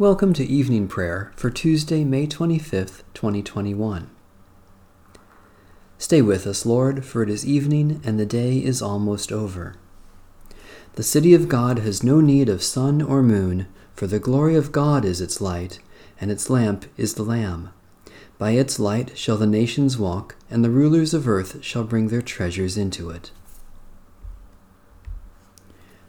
Welcome to evening prayer for Tuesday, May 25th, 2021. Stay with us, Lord, for it is evening and the day is almost over. The city of God has no need of sun or moon, for the glory of God is its light, and its lamp is the Lamb. By its light shall the nations walk, and the rulers of earth shall bring their treasures into it.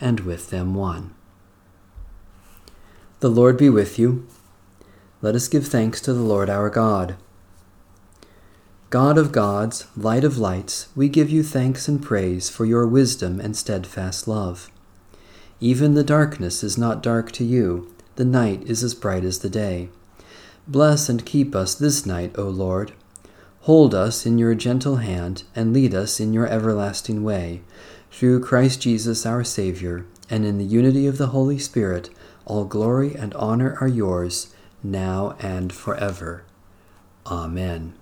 and with them one. The Lord be with you. Let us give thanks to the Lord our God. God of gods, light of lights, we give you thanks and praise for your wisdom and steadfast love. Even the darkness is not dark to you, the night is as bright as the day. Bless and keep us this night, O Lord. Hold us in your gentle hand and lead us in your everlasting way through Christ Jesus our Saviour, and in the unity of the Holy Spirit, all glory and honor are yours, now and forever. Amen.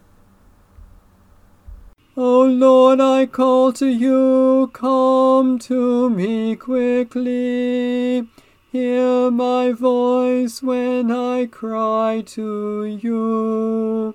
O Lord, I call to you, come to me quickly. Hear my voice when I cry to you.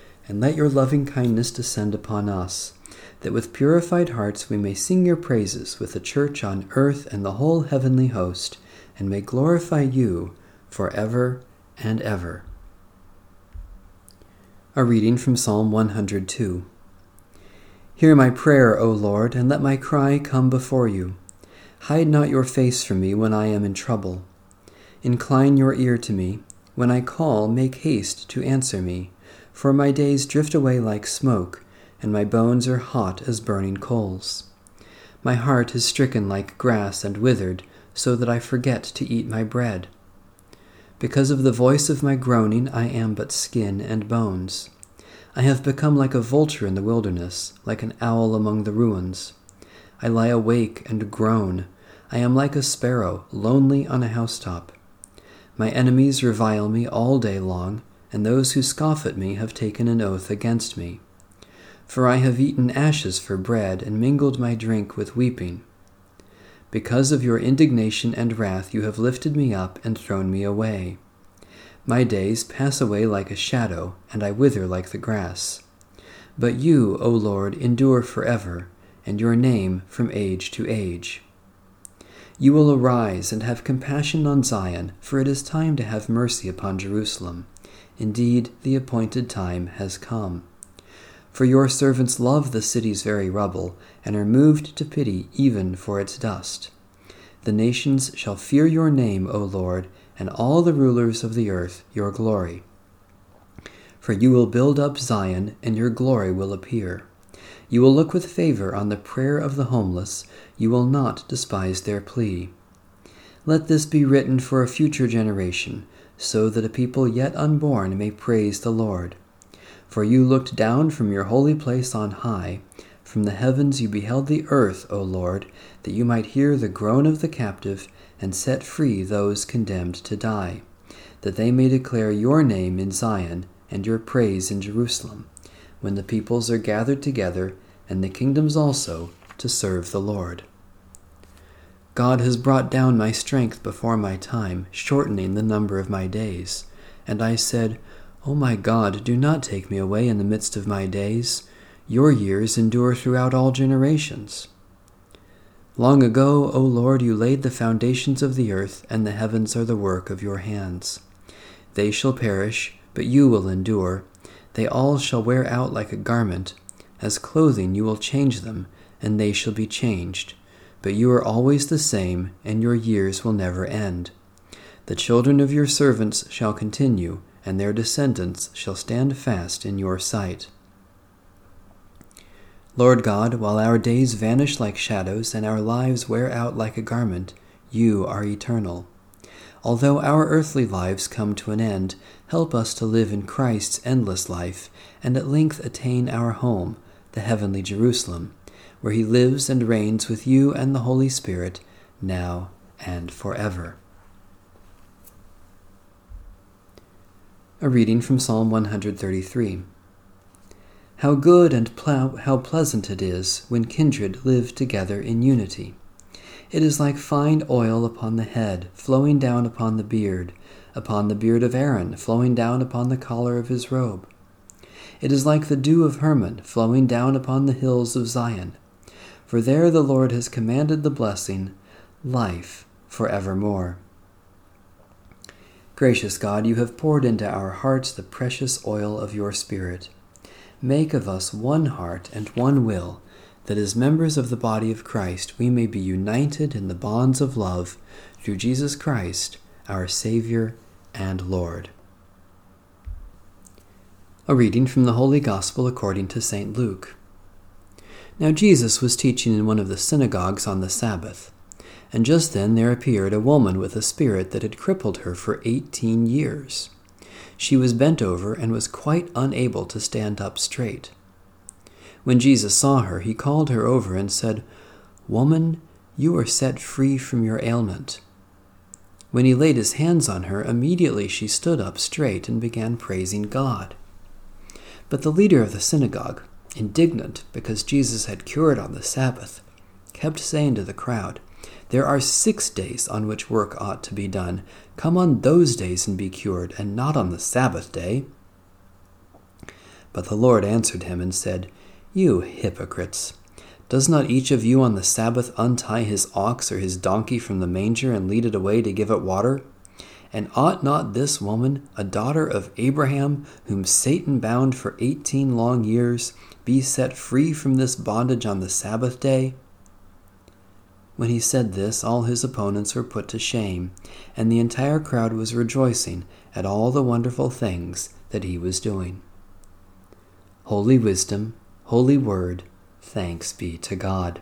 and let your loving kindness descend upon us, that with purified hearts we may sing your praises with the church on earth and the whole heavenly host, and may glorify you for ever and ever. A reading from Psalm 102. Hear my prayer, O Lord, and let my cry come before you. Hide not your face from me when I am in trouble. Incline your ear to me. When I call, make haste to answer me. For my days drift away like smoke, and my bones are hot as burning coals. My heart is stricken like grass and withered, so that I forget to eat my bread. Because of the voice of my groaning, I am but skin and bones. I have become like a vulture in the wilderness, like an owl among the ruins. I lie awake and groan. I am like a sparrow, lonely on a housetop. My enemies revile me all day long, and those who scoff at me have taken an oath against me. For I have eaten ashes for bread, and mingled my drink with weeping. Because of your indignation and wrath, you have lifted me up and thrown me away. My days pass away like a shadow, and I wither like the grass. But you, O Lord, endure forever, and your name from age to age. You will arise and have compassion on Zion, for it is time to have mercy upon Jerusalem. Indeed, the appointed time has come. For your servants love the city's very rubble, and are moved to pity even for its dust. The nations shall fear your name, O Lord, and all the rulers of the earth your glory. For you will build up Zion, and your glory will appear. You will look with favor on the prayer of the homeless, you will not despise their plea. Let this be written for a future generation, so that a people yet unborn may praise the Lord. For you looked down from your holy place on high, from the heavens you beheld the earth, O Lord, that you might hear the groan of the captive and set free those condemned to die, that they may declare your name in Zion and your praise in Jerusalem, when the peoples are gathered together and the kingdoms also to serve the Lord. God has brought down my strength before my time, shortening the number of my days. And I said, O my God, do not take me away in the midst of my days. Your years endure throughout all generations. Long ago, O Lord, you laid the foundations of the earth, and the heavens are the work of your hands. They shall perish, but you will endure. They all shall wear out like a garment. As clothing you will change them, and they shall be changed. But you are always the same, and your years will never end. The children of your servants shall continue, and their descendants shall stand fast in your sight. Lord God, while our days vanish like shadows and our lives wear out like a garment, you are eternal. Although our earthly lives come to an end, help us to live in Christ's endless life and at length attain our home, the heavenly Jerusalem, where he lives and reigns with you and the Holy Spirit, now and forever. A reading from Psalm 133. How good and pl- how pleasant it is when kindred live together in unity. It is like fine oil upon the head, flowing down upon the beard, upon the beard of Aaron, flowing down upon the collar of his robe. It is like the dew of Hermon, flowing down upon the hills of Zion. For there the Lord has commanded the blessing, life for evermore. Gracious God, you have poured into our hearts the precious oil of your Spirit. Make of us one heart and one will, that as members of the body of Christ we may be united in the bonds of love through Jesus Christ, our Savior and Lord. A reading from the Holy Gospel according to St. Luke. Now Jesus was teaching in one of the synagogues on the Sabbath, and just then there appeared a woman with a spirit that had crippled her for eighteen years. She was bent over and was quite unable to stand up straight. When Jesus saw her, he called her over and said, Woman, you are set free from your ailment. When he laid his hands on her, immediately she stood up straight and began praising God. But the leader of the synagogue, indignant because Jesus had cured on the Sabbath, kept saying to the crowd, there are six days on which work ought to be done. Come on those days and be cured, and not on the Sabbath day. But the Lord answered him and said, You hypocrites! Does not each of you on the Sabbath untie his ox or his donkey from the manger and lead it away to give it water? And ought not this woman, a daughter of Abraham, whom Satan bound for eighteen long years, be set free from this bondage on the Sabbath day? When he said this, all his opponents were put to shame, and the entire crowd was rejoicing at all the wonderful things that he was doing. Holy Wisdom, Holy Word, thanks be to God.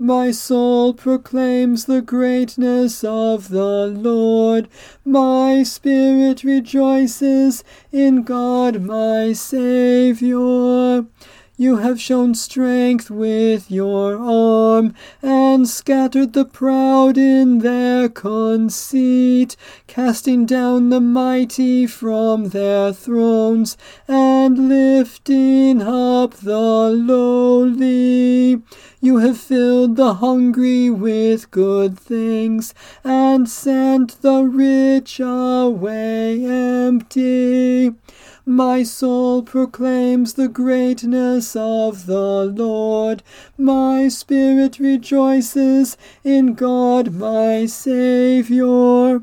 My soul proclaims the greatness of the Lord. My spirit rejoices in God my Saviour. You have shown strength with your arm, and scattered the proud in their conceit, casting down the mighty from their thrones, and lifting up the lowly. You have filled the hungry with good things, and sent the rich away empty. My soul proclaims the greatness of the Lord. My spirit rejoices in God my Saviour.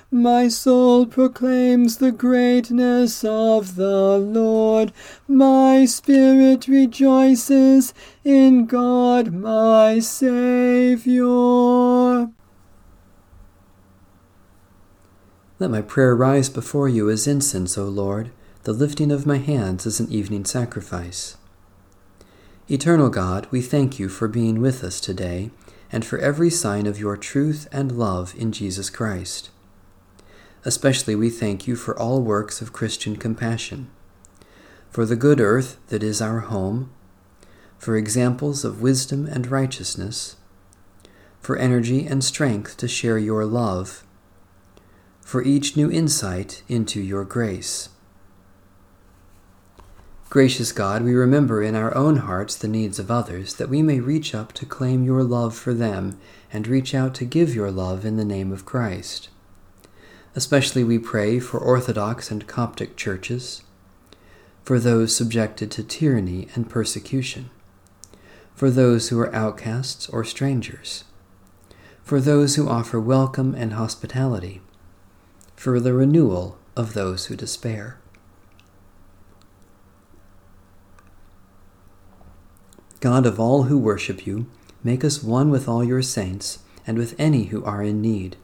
My soul proclaims the greatness of the Lord. My spirit rejoices in God my Saviour. Let my prayer rise before you as incense, O Lord, the lifting of my hands as an evening sacrifice. Eternal God, we thank you for being with us today and for every sign of your truth and love in Jesus Christ. Especially we thank you for all works of Christian compassion, for the good earth that is our home, for examples of wisdom and righteousness, for energy and strength to share your love, for each new insight into your grace. Gracious God, we remember in our own hearts the needs of others, that we may reach up to claim your love for them and reach out to give your love in the name of Christ. Especially we pray for Orthodox and Coptic churches, for those subjected to tyranny and persecution, for those who are outcasts or strangers, for those who offer welcome and hospitality, for the renewal of those who despair. God of all who worship you, make us one with all your saints and with any who are in need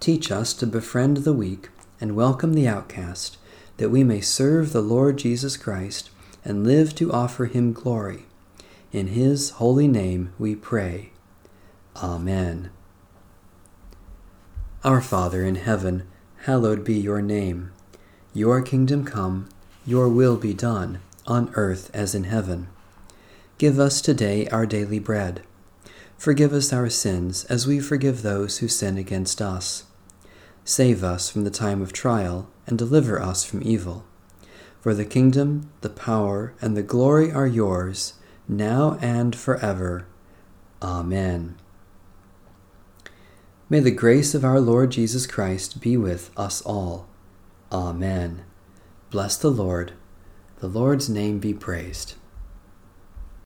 Teach us to befriend the weak and welcome the outcast, that we may serve the Lord Jesus Christ and live to offer him glory. In his holy name we pray. Amen. Our Father in heaven, hallowed be your name. Your kingdom come, your will be done, on earth as in heaven. Give us today our daily bread. Forgive us our sins as we forgive those who sin against us Save us from the time of trial, and deliver us from evil. For the kingdom, the power, and the glory are yours, now and forever. Amen. May the grace of our Lord Jesus Christ be with us all. Amen. Bless the Lord. The Lord's name be praised.